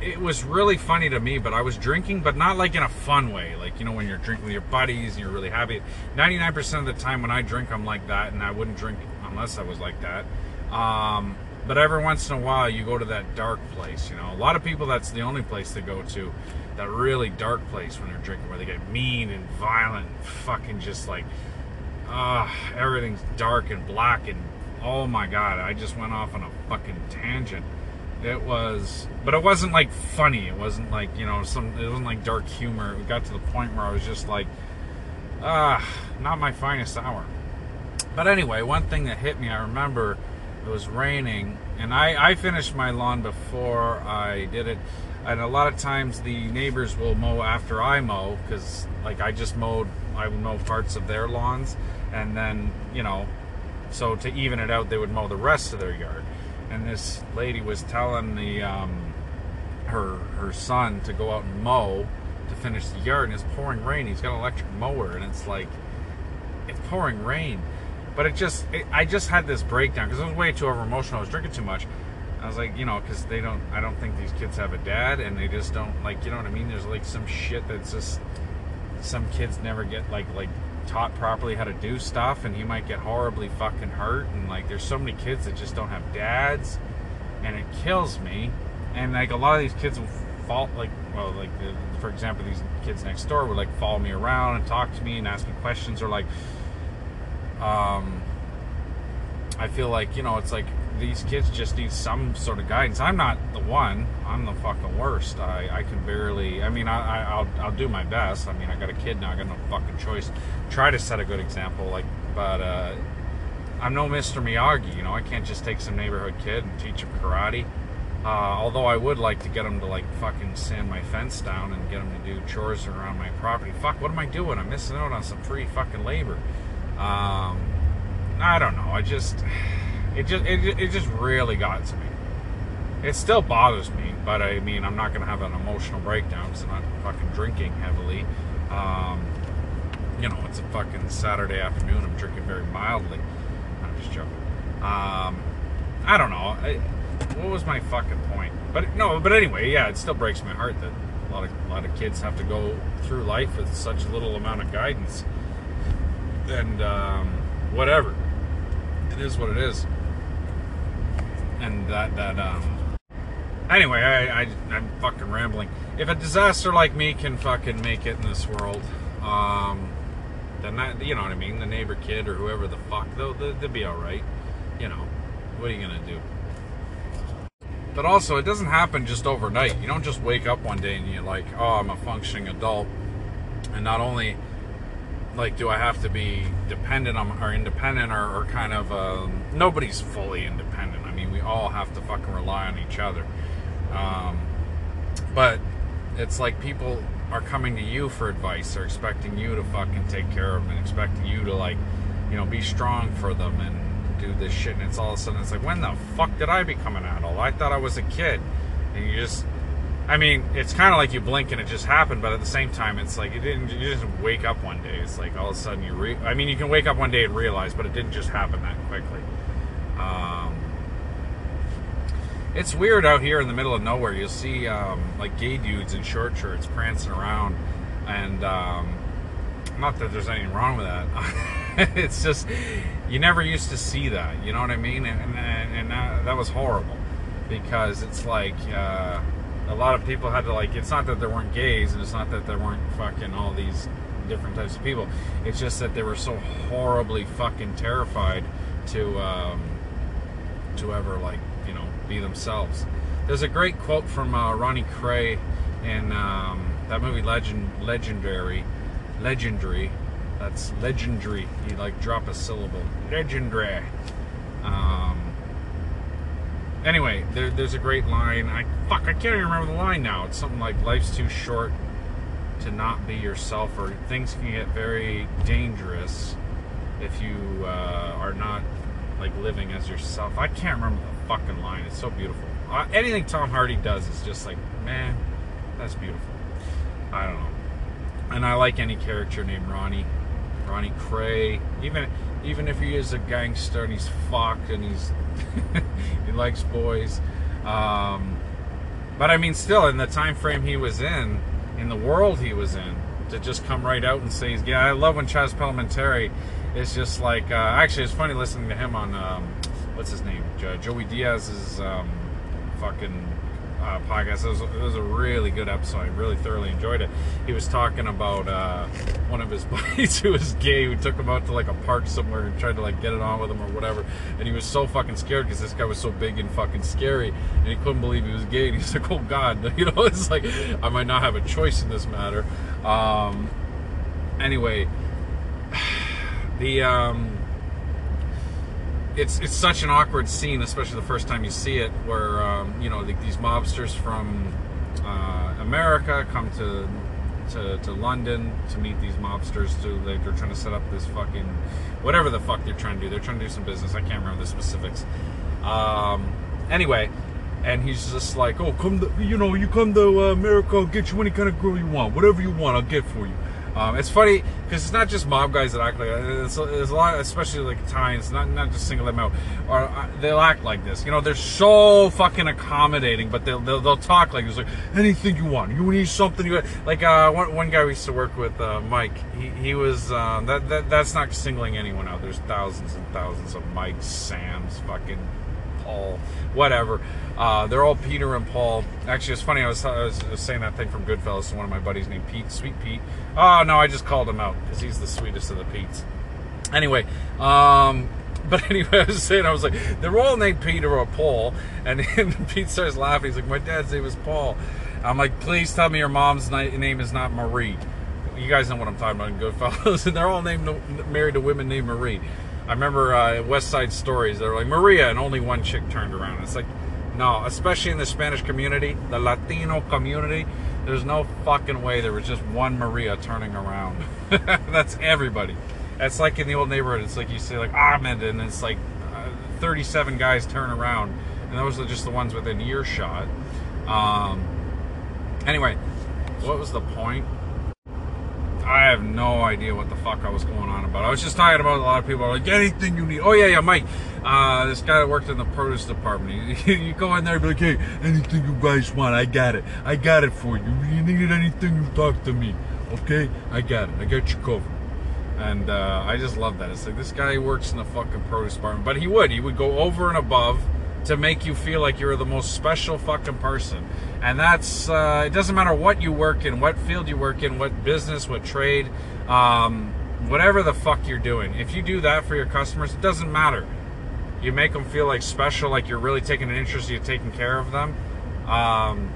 It was really funny to me, but I was drinking, but not like in a fun way. Like, you know, when you're drinking with your buddies and you're really happy. 99% of the time when I drink, I'm like that, and I wouldn't drink unless I was like that. Um, but every once in a while, you go to that dark place, you know. A lot of people, that's the only place they go to. That really dark place when they're drinking, where they get mean and violent, and fucking just like, uh, everything's dark and black and oh my god, I just went off on a fucking tangent. It was, but it wasn't like funny. It wasn't like you know some. It wasn't like dark humor. It got to the point where I was just like, ah, not my finest hour. But anyway, one thing that hit me, I remember it was raining, and I I finished my lawn before I did it. And a lot of times the neighbors will mow after I mow because like I just mowed I would mow parts of their lawns and then you know so to even it out, they would mow the rest of their yard. And this lady was telling the um, her her son to go out and mow to finish the yard, and it's pouring rain. He's got an electric mower, and it's like it's pouring rain. But it just, it, I just had this breakdown because I was way too over emotional. I was drinking too much. I was like, you know, because they don't, I don't think these kids have a dad, and they just don't like, you know what I mean? There's like some shit that's just some kids never get like like taught properly how to do stuff and he might get horribly fucking hurt and like there's so many kids that just don't have dads and it kills me and like a lot of these kids will fall like well like the, for example these kids next door would like follow me around and talk to me and ask me questions or like um I feel like you know it's like these kids just need some sort of guidance. I'm not the one. I'm the fucking worst. I, I can barely. I mean, I, will I'll do my best. I mean, I got a kid now. I got no fucking choice. Try to set a good example. Like, but uh, I'm no Mr. Miyagi. You know, I can't just take some neighborhood kid and teach him karate. Uh, although I would like to get him to like fucking sand my fence down and get him to do chores around my property. Fuck, what am I doing? I'm missing out on some free fucking labor. Um, I don't know. I just It just it, it just really got to me. It still bothers me, but I mean I'm not gonna have an emotional breakdown because I'm not fucking drinking heavily. Um, you know, it's a fucking Saturday afternoon. I'm drinking very mildly. I'm just joking. Um, I don't know. I, what was my fucking point? But no, but anyway, yeah, it still breaks my heart that a lot of a lot of kids have to go through life with such a little amount of guidance. And um, whatever, it is what it is. And that that um. Anyway, I, I I'm fucking rambling. If a disaster like me can fucking make it in this world, um, then that you know what I mean. The neighbor kid or whoever the fuck, they'll they'll, be all right. You know, what are you gonna do? But also, it doesn't happen just overnight. You don't just wake up one day and you're like, oh, I'm a functioning adult. And not only, like, do I have to be dependent on, or independent or, or kind of, um, nobody's fully independent. I mean, we all have to fucking rely on each other. Um, but it's like people are coming to you for advice. They're expecting you to fucking take care of them and expecting you to, like, you know, be strong for them and do this shit, and it's all of a sudden it's like, when the fuck did I become an adult? I thought I was a kid, and you just, I mean, it's kind of like you blink and it just happened, but at the same time, it's like it didn't. You just wake up one day. It's like all of a sudden you re. I mean, you can wake up one day and realize, but it didn't just happen that quickly. Um, it's weird out here in the middle of nowhere. You'll see um, like gay dudes in short shirts prancing around, and um, not that there's anything wrong with that. it's just you never used to see that. You know what I mean? And and, and that, that was horrible because it's like uh, a lot of people had to like. It's not that there weren't gays, and it's not that there weren't fucking all these different types of people. It's just that they were so horribly fucking terrified to um, to ever like you know be themselves. There's a great quote from uh, Ronnie Kray in um, that movie Legend Legendary legendary. That's legendary. You like drop a syllable. Legendary. Um, anyway, there, there's a great line. I fuck. I can't even remember the line now. It's something like "Life's too short to not be yourself," or things can get very dangerous if you uh, are not like living as yourself. I can't remember the fucking line. It's so beautiful. Uh, anything Tom Hardy does is just like, man, that's beautiful. I don't know and I like any character named Ronnie, Ronnie Kray. Even even if he is a gangster and he's fucked and he's he likes boys, um, but I mean, still in the time frame he was in, in the world he was in, to just come right out and say gay. I love when Chazz Palminteri is just like. Uh, actually, it's funny listening to him on um, what's his name, Joey Diaz's um, fucking uh, podcast. It was, it was, a really good episode. I really thoroughly enjoyed it. He was talking about uh, one of his buddies who was gay, who took him out to like a park somewhere and tried to like get it on with him or whatever. And he was so fucking scared because this guy was so big and fucking scary, and he couldn't believe he was gay. And he's like, "Oh God, you know, it's like I might not have a choice in this matter." Um, anyway, the um, it's it's such an awkward scene, especially the first time you see it, where um, you know the, these mobsters from uh, America come to, to to London to meet these mobsters. To like, they're trying to set up this fucking whatever the fuck they're trying to do. They're trying to do some business. I can't remember the specifics. Um, anyway, and he's just like, "Oh, come to you know, you come to uh, America, I'll get you any kind of girl you want, whatever you want, I'll get for you." Um, it's funny because it's not just mob guys that act like that. It's, it's a lot, especially like Italians. Not not just single them out, or uh, they'll act like this. You know, they're so fucking accommodating, but they'll they'll, they'll talk like it's like anything you want. You need something. You like uh, one one guy we used to work with, uh, Mike. He he was um, that that that's not singling anyone out. There's thousands and thousands of Mikes, Sams, fucking Paul, whatever. Uh, they're all Peter and Paul. Actually, it's funny. I was, I was, saying that thing from Goodfellas to one of my buddies named Pete, Sweet Pete. Oh no, I just called him out because he's the sweetest of the Pete's. Anyway, um, but anyway, I was saying I was like they're all named Peter or Paul, and, Pete starts laughing. He's like, my dad's name is Paul. I'm like, please tell me your mom's name is not Marie. You guys know what I'm talking about in Goodfellas, and they're all named married to women named Marie. I remember uh, West Side Stories. They're like Maria, and only one chick turned around. It's like, no, especially in the Spanish community, the Latino community. There's no fucking way there was just one Maria turning around. That's everybody. It's like in the old neighborhood. It's like you say like Ahmed, and it's like uh, 37 guys turn around, and those are just the ones within earshot. Um, anyway, what was the point? I have no idea what the fuck I was going on about. I was just talking about a lot of people like anything you need. Oh yeah, yeah, Mike. Uh, this guy that worked in the produce department. You, you go in there and be like, hey, anything you guys want, I got it. I got it for you. You needed anything, you talk to me. Okay, I got it. I got you covered. And uh, I just love that. It's like this guy works in the fucking produce department, but he would. He would go over and above to make you feel like you're the most special fucking person. And that's, uh, it doesn't matter what you work in, what field you work in, what business, what trade, um, whatever the fuck you're doing. If you do that for your customers, it doesn't matter. You make them feel like special, like you're really taking an interest, you're taking care of them. Um,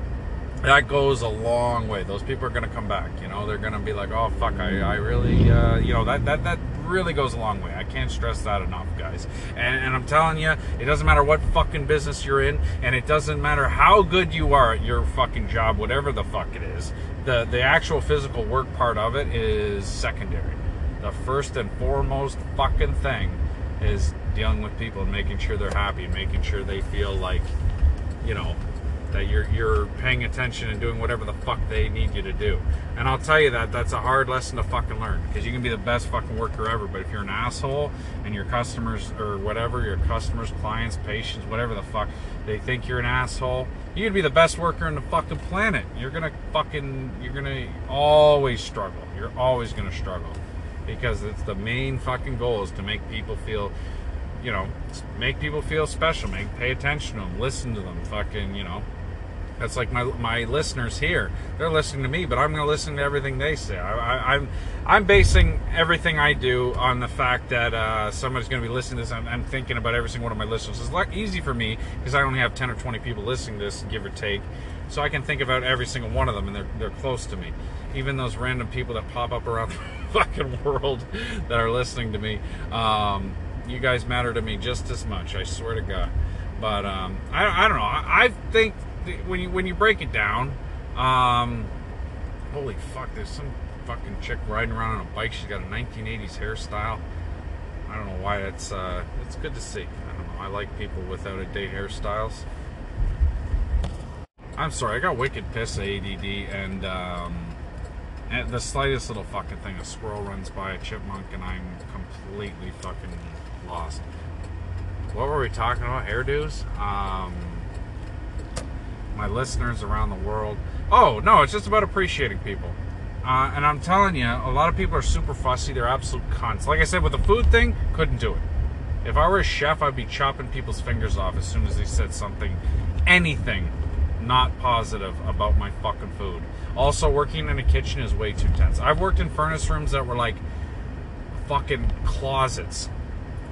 that goes a long way. Those people are going to come back. You know, they're going to be like, "Oh fuck, I, I really, uh, you know, that that that really goes a long way." I can't stress that enough, guys. And, and I'm telling you, it doesn't matter what fucking business you're in, and it doesn't matter how good you are at your fucking job, whatever the fuck it is. The the actual physical work part of it is secondary. The first and foremost fucking thing is dealing with people and making sure they're happy, and making sure they feel like, you know, that you're you're paying attention and doing whatever the fuck they need you to do. And I'll tell you that that's a hard lesson to fucking learn because you can be the best fucking worker ever, but if you're an asshole and your customers or whatever, your customers, clients, patients, whatever the fuck, they think you're an asshole, you can be the best worker on the fucking planet. You're gonna fucking you're gonna always struggle. You're always gonna struggle because it's the main fucking goal is to make people feel you know, make people feel special, make pay attention to them, listen to them, fucking, you know, that's like my my listeners here. They're listening to me, but I'm going to listen to everything they say. I, am I'm, I'm basing everything I do on the fact that uh, somebody's going to be listening to this. I'm, I'm, thinking about every single one of my listeners. It's like easy for me because I only have 10 or 20 people listening to this, give or take. So I can think about every single one of them, and they're they're close to me. Even those random people that pop up around the fucking world that are listening to me. Um, you guys matter to me just as much. I swear to God. But um, I, I don't know. I, I think when you when you break it down, um, holy fuck, there's some fucking chick riding around on a bike. She's got a 1980s hairstyle. I don't know why that's uh, it's good to see. I don't know. I like people with out of date hairstyles. I'm sorry, I got wicked pissed at ADD and um, at the slightest little fucking thing, a squirrel runs by a chipmunk, and I'm completely fucking lost. What were we talking about? Hairdos? Um, my listeners around the world. Oh, no, it's just about appreciating people. Uh, and I'm telling you, a lot of people are super fussy. They're absolute cunts. Like I said, with the food thing, couldn't do it. If I were a chef, I'd be chopping people's fingers off as soon as they said something, anything not positive about my fucking food. Also, working in a kitchen is way too tense. I've worked in furnace rooms that were like fucking closets.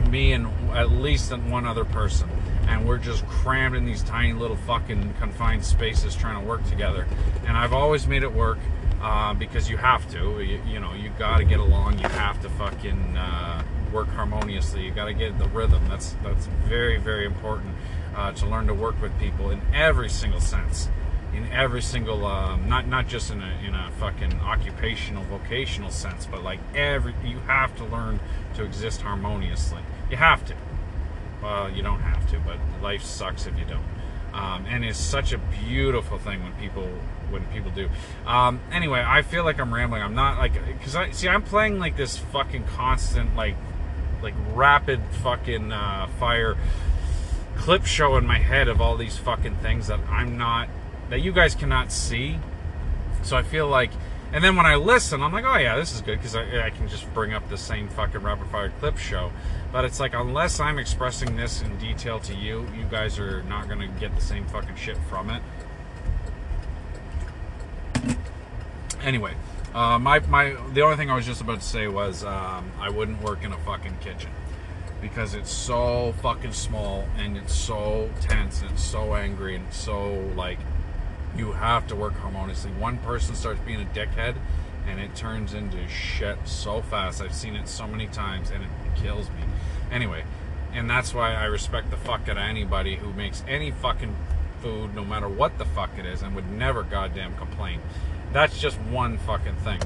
Me and at least one other person and we're just crammed in these tiny little fucking confined spaces trying to work together. And I've always made it work uh, because you have to. You, you know, you got to get along. You have to fucking uh, work harmoniously. You got to get the rhythm. That's that's very very important uh, to learn to work with people in every single sense. In every single, um, not not just in a in a fucking occupational vocational sense, but like every you have to learn to exist harmoniously. You have to. Well, you don't have to, but life sucks if you don't. Um, and it's such a beautiful thing when people when people do. Um, anyway, I feel like I'm rambling. I'm not like because I see I'm playing like this fucking constant like like rapid fucking uh, fire clip show in my head of all these fucking things that I'm not that you guys cannot see. So I feel like and then when I listen, I'm like, oh yeah, this is good because I, I, can just bring up the same fucking rapid fire clip show. But it's like, unless I'm expressing this in detail to you, you guys are not going to get the same fucking shit from it. Anyway, uh, my, my, the only thing I was just about to say was um, I wouldn't work in a fucking kitchen because it's so fucking small and it's so tense and it's so angry and it's so like you have to work harmoniously. One person starts being a dickhead and it turns into shit so fast. I've seen it so many times and it kills me. Anyway, and that's why I respect the fuck out of anybody who makes any fucking food, no matter what the fuck it is, and would never goddamn complain. That's just one fucking thing.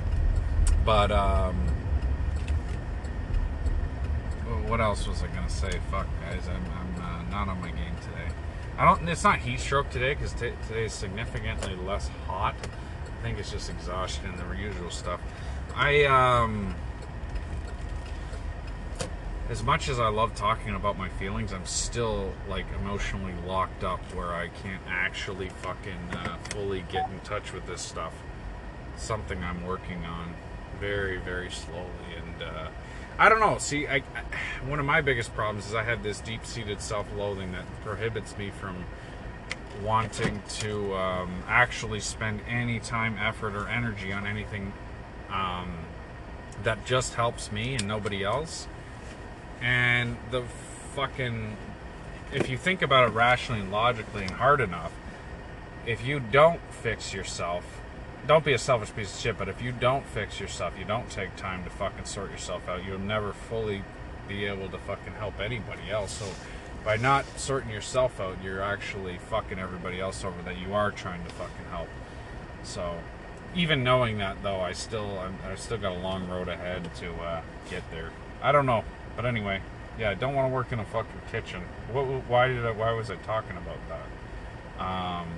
But, um, what else was I gonna say? Fuck, guys, I'm, I'm uh, not on my game. I don't. It's not heat stroke today because t- today is significantly less hot. I think it's just exhaustion and the usual stuff. I um. As much as I love talking about my feelings, I'm still like emotionally locked up where I can't actually fucking uh, fully get in touch with this stuff. Something I'm working on very, very slowly, and uh, I don't know. See, I, I, one of my biggest problems is I have this deep-seated self-loathing that prohibits me from wanting to um, actually spend any time, effort, or energy on anything um, that just helps me and nobody else. And the fucking, if you think about it rationally and logically and hard enough, if you don't fix yourself, don't be a selfish piece of shit, but if you don't fix yourself, you don't take time to fucking sort yourself out, you'll never fully be able to fucking help anybody else. So by not sorting yourself out, you're actually fucking everybody else over that you are trying to fucking help. So even knowing that though, I still I'm, I still got a long road ahead to uh, get there. I don't know, but anyway, yeah, I don't want to work in a fucking kitchen. What, why did I, why was I talking about that? Um,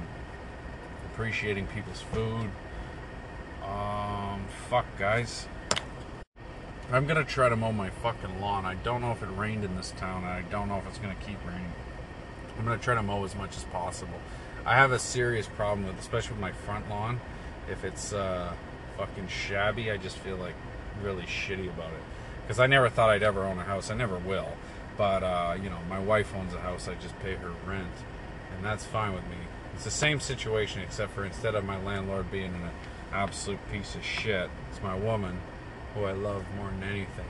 appreciating people's food. Um, fuck, guys. I'm gonna try to mow my fucking lawn. I don't know if it rained in this town, I don't know if it's gonna keep raining. I'm gonna try to mow as much as possible. I have a serious problem with, especially with my front lawn. If it's uh, fucking shabby, I just feel like really shitty about it. Because I never thought I'd ever own a house. I never will. But uh, you know, my wife owns a house. I just pay her rent, and that's fine with me. It's the same situation, except for instead of my landlord being an absolute piece of shit, it's my woman, who I love more than anything.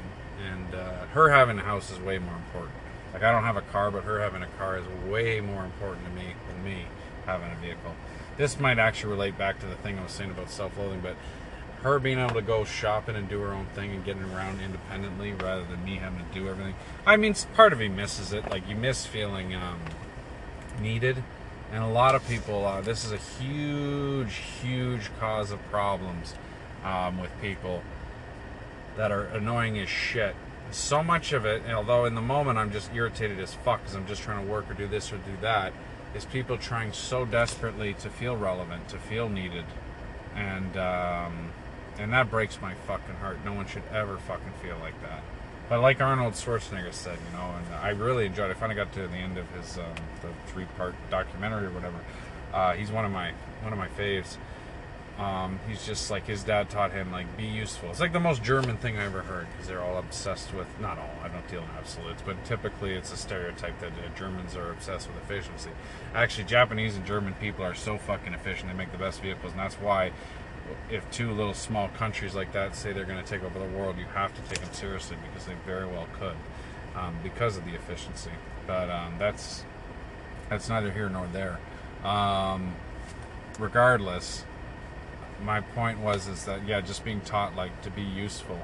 And uh, her having a house is way more important. Like I don't have a car, but her having a car is way more important to me than me having a vehicle. This might actually relate back to the thing I was saying about self-loathing, but her being able to go shopping and do her own thing and getting around independently rather than me having to do everything. I mean, part of me misses it. Like you miss feeling um, needed, and a lot of people. Uh, this is a huge, huge cause of problems um, with people that are annoying as shit. So much of it, although in the moment I'm just irritated as fuck because I'm just trying to work or do this or do that, is people trying so desperately to feel relevant, to feel needed, and um, and that breaks my fucking heart. No one should ever fucking feel like that. But like Arnold Schwarzenegger said, you know, and I really enjoyed. it. I finally got to the end of his um, the three part documentary or whatever. Uh, he's one of my one of my faves. Um, he's just like his dad taught him like be useful. It's like the most German thing I ever heard because they're all obsessed with not all. I don't deal in absolutes, but typically it's a stereotype that uh, Germans are obsessed with efficiency. Actually, Japanese and German people are so fucking efficient. They make the best vehicles, and that's why if two little small countries like that say they're going to take over the world, you have to take them seriously because they very well could um, because of the efficiency. But um, that's that's neither here nor there. Um, regardless, my point was is that yeah, just being taught like to be useful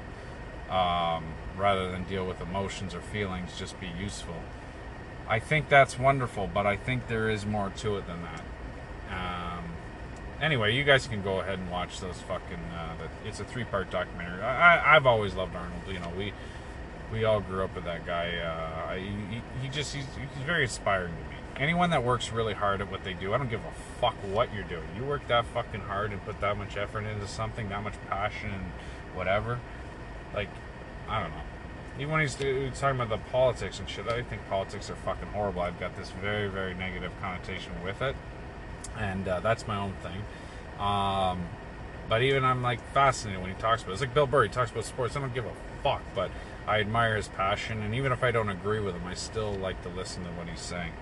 um, rather than deal with emotions or feelings, just be useful. I think that's wonderful, but I think there is more to it than that. Um, anyway, you guys can go ahead and watch those fucking. Uh, the, it's a three-part documentary. I, I, I've always loved Arnold. You know, we we all grew up with that guy. Uh, he, he just he's, he's very inspiring to me. Anyone that works really hard at what they do, I don't give a fuck what you're doing. You work that fucking hard and put that much effort into something, that much passion and whatever. Like, I don't know. Even when he's, he's talking about the politics and shit, I think politics are fucking horrible. I've got this very, very negative connotation with it and uh, that's my own thing. Um, but even I'm like fascinated when he talks about it. It's like Bill Burr. He talks about sports. I don't give a fuck, but I admire his passion, and even if I don't agree with him, I still like to listen to what he's saying.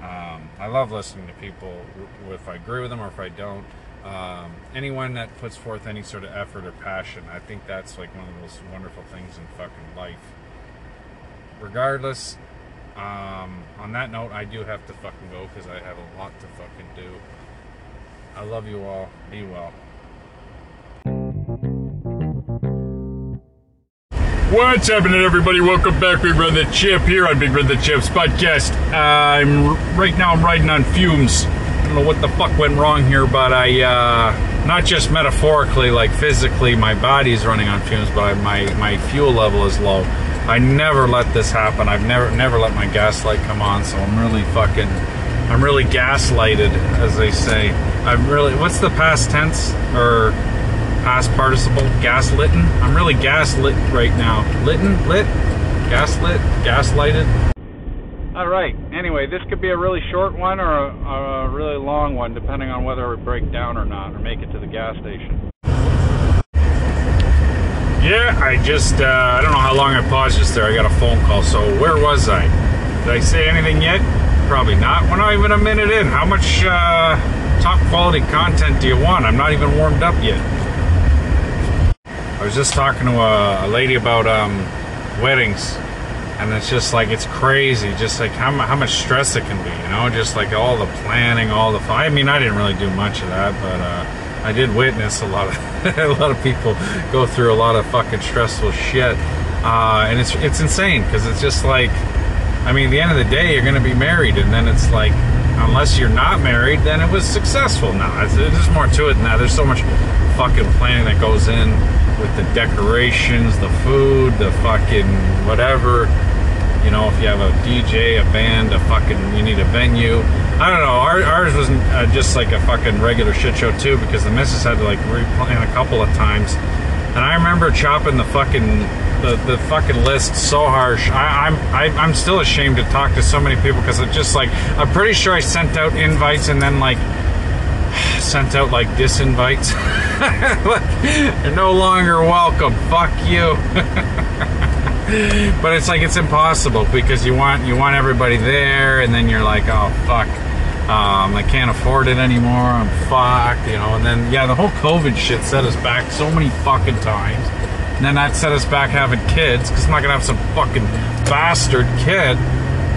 Um, I love listening to people if I agree with them or if I don't. Um, anyone that puts forth any sort of effort or passion, I think that's like one of the most wonderful things in fucking life. Regardless, um, on that note, I do have to fucking go because I have a lot to fucking do. I love you all. Be well. What's happening, everybody? Welcome back, Big Brother Chip here on Big Brother Chip's podcast. I'm right now. I'm riding on fumes. I don't know what the fuck went wrong here, but I, uh, not just metaphorically, like physically, my body's running on fumes, but my my fuel level is low. I never let this happen. I've never never let my gas light come on, so I'm really fucking I'm really gaslighted, as they say. I'm really what's the past tense or past participle? Gaslitten? I'm really gaslit right now. Litten? Lit? Gaslit? Gaslighted? Alright, anyway, this could be a really short one or a, a really long one, depending on whether we break down or not, or make it to the gas station. Yeah, I just, uh, I don't know how long I paused just there. I got a phone call. So, where was I? Did I say anything yet? Probably not. We're not even a minute in. How much uh, top quality content do you want? I'm not even warmed up yet. I was just talking to a, a lady about um, weddings, and it's just like, it's crazy. Just like how, how much stress it can be, you know? Just like all the planning, all the. I mean, I didn't really do much of that, but. Uh, I did witness a lot of a lot of people go through a lot of fucking stressful shit, uh, and it's it's insane because it's just like, I mean, at the end of the day, you're gonna be married, and then it's like, unless you're not married, then it was successful. No, it's, there's more to it than that. There's so much fucking planning that goes in with the decorations, the food, the fucking whatever. You know, if you have a DJ, a band, a fucking, you need a venue I don't know. Our, ours was uh, just like a fucking regular shit show too, because the missus had to like replan a couple of times, and I remember chopping the fucking the, the fucking list so harsh. I, I'm I, am i am still ashamed to talk to so many people because it's just like I'm pretty sure I sent out invites and then like sent out like disinvites. You're no longer welcome. Fuck you. but it's like it's impossible because you want you want everybody there, and then you're like, oh fuck. Um, I can't afford it anymore. I'm fucked, you know. And then, yeah, the whole COVID shit set us back so many fucking times. And then that set us back having kids because I'm not gonna have some fucking bastard kid.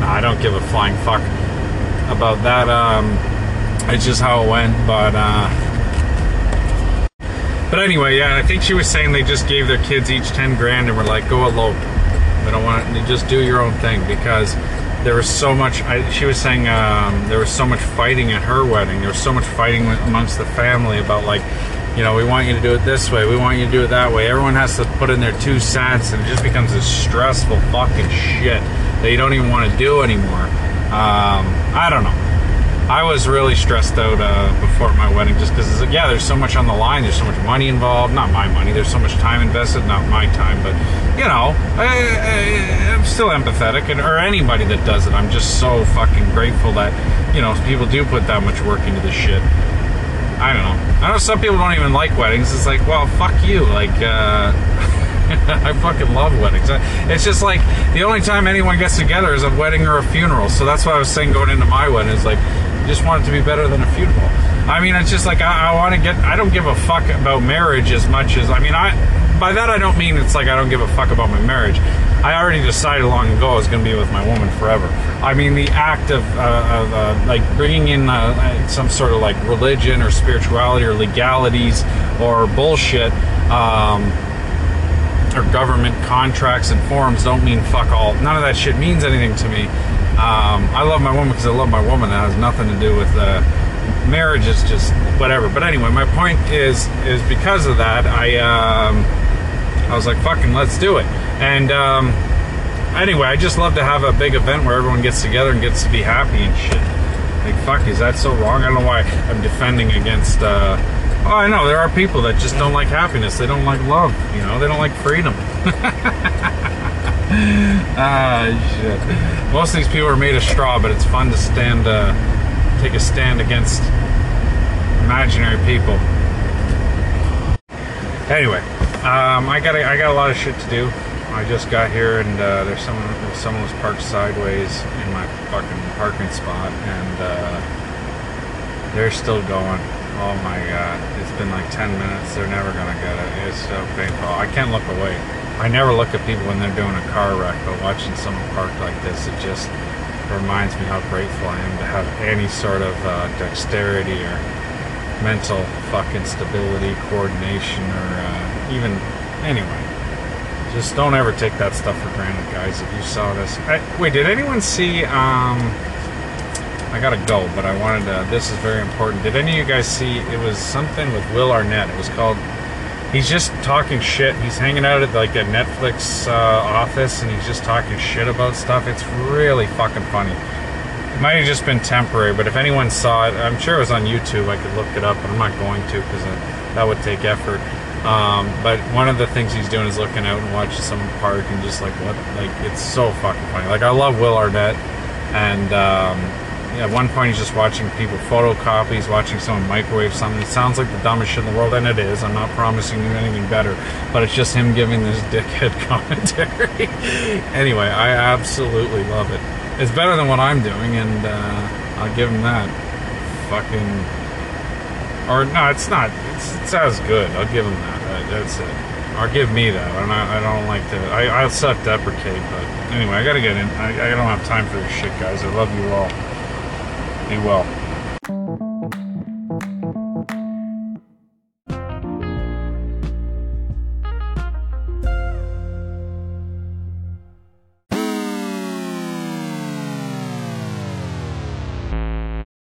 No, I don't give a flying fuck about that. Um, it's just how it went. But, uh, but anyway, yeah, I think she was saying they just gave their kids each 10 grand and were like, go elope. We don't want to just do your own thing because there was so much. I, she was saying um, there was so much fighting at her wedding. There was so much fighting amongst the family about like, you know, we want you to do it this way. We want you to do it that way. Everyone has to put in their two cents, and it just becomes this stressful fucking shit that you don't even want to do anymore. Um, I don't know. I was really stressed out uh, before my wedding just because, yeah, there's so much on the line. There's so much money involved. Not my money. There's so much time invested. Not my time, but you know, I, am still empathetic, and or anybody that does it. I'm just so fucking grateful that you know people do put that much work into this shit. I don't know. I know some people don't even like weddings. It's like, well, fuck you. Like. Uh, I fucking love weddings. It's just like the only time anyone gets together is a wedding or a funeral. So that's what I was saying going into my wedding. Is like just want it to be better than a funeral. I mean, it's just like I, I want to get. I don't give a fuck about marriage as much as I mean. I by that I don't mean it's like I don't give a fuck about my marriage. I already decided long ago I was going to be with my woman forever. I mean, the act of, uh, of uh, like bringing in uh, some sort of like religion or spirituality or legalities or bullshit. Um, or government contracts and forms don't mean fuck all. None of that shit means anything to me. Um, I love my woman because I love my woman. That has nothing to do with uh, marriage. Is just whatever. But anyway, my point is is because of that, I um, I was like, fucking, let's do it. And um, anyway, I just love to have a big event where everyone gets together and gets to be happy and shit. Like, fuck, is that so wrong? I don't know why I'm defending against. Uh, oh, I know there are people that just don't like happiness. They don't like love. You know, they don't like freedom. ah, shit. Most of these people are made of straw, but it's fun to stand, uh, take a stand against imaginary people. Anyway, um, I got I got a lot of shit to do. I just got here and uh, there's someone someone was parked sideways in my fucking parking spot, and uh, they're still going. Oh my god, it's been like 10 minutes. They're never gonna get it. It's so painful. I can't look away. I never look at people when they're doing a car wreck, but watching someone parked like this, it just reminds me how grateful I am to have any sort of uh, dexterity or mental fucking stability, coordination, or uh, even anyway. Just don't ever take that stuff for granted, guys. If you saw this, I, wait, did anyone see? Um, I gotta go, but I wanted to. This is very important. Did any of you guys see? It was something with Will Arnett. It was called he's just talking shit. He's hanging out at like a Netflix uh, office, and he's just talking shit about stuff. It's really fucking funny. It might have just been temporary, but if anyone saw it, I'm sure it was on YouTube. I could look it up, but I'm not going to because that would take effort. Um, but one of the things he's doing is looking out and watching some park and just like what, like it's so fucking funny. Like I love Will Arnett, and um, at one point he's just watching people photocopies, watching someone microwave something. It sounds like the dumbest shit in the world, and it is. I'm not promising you anything better, but it's just him giving this dickhead commentary. anyway, I absolutely love it. It's better than what I'm doing, and uh, I'll give him that. Fucking or no, it's not. It's, it's as good. I'll give him that. That's it. Or give me that. I'm not, I don't like to. I, I'll self-deprecate, but anyway, I gotta get in. I, I don't have time for this shit, guys. I love you all. Be well.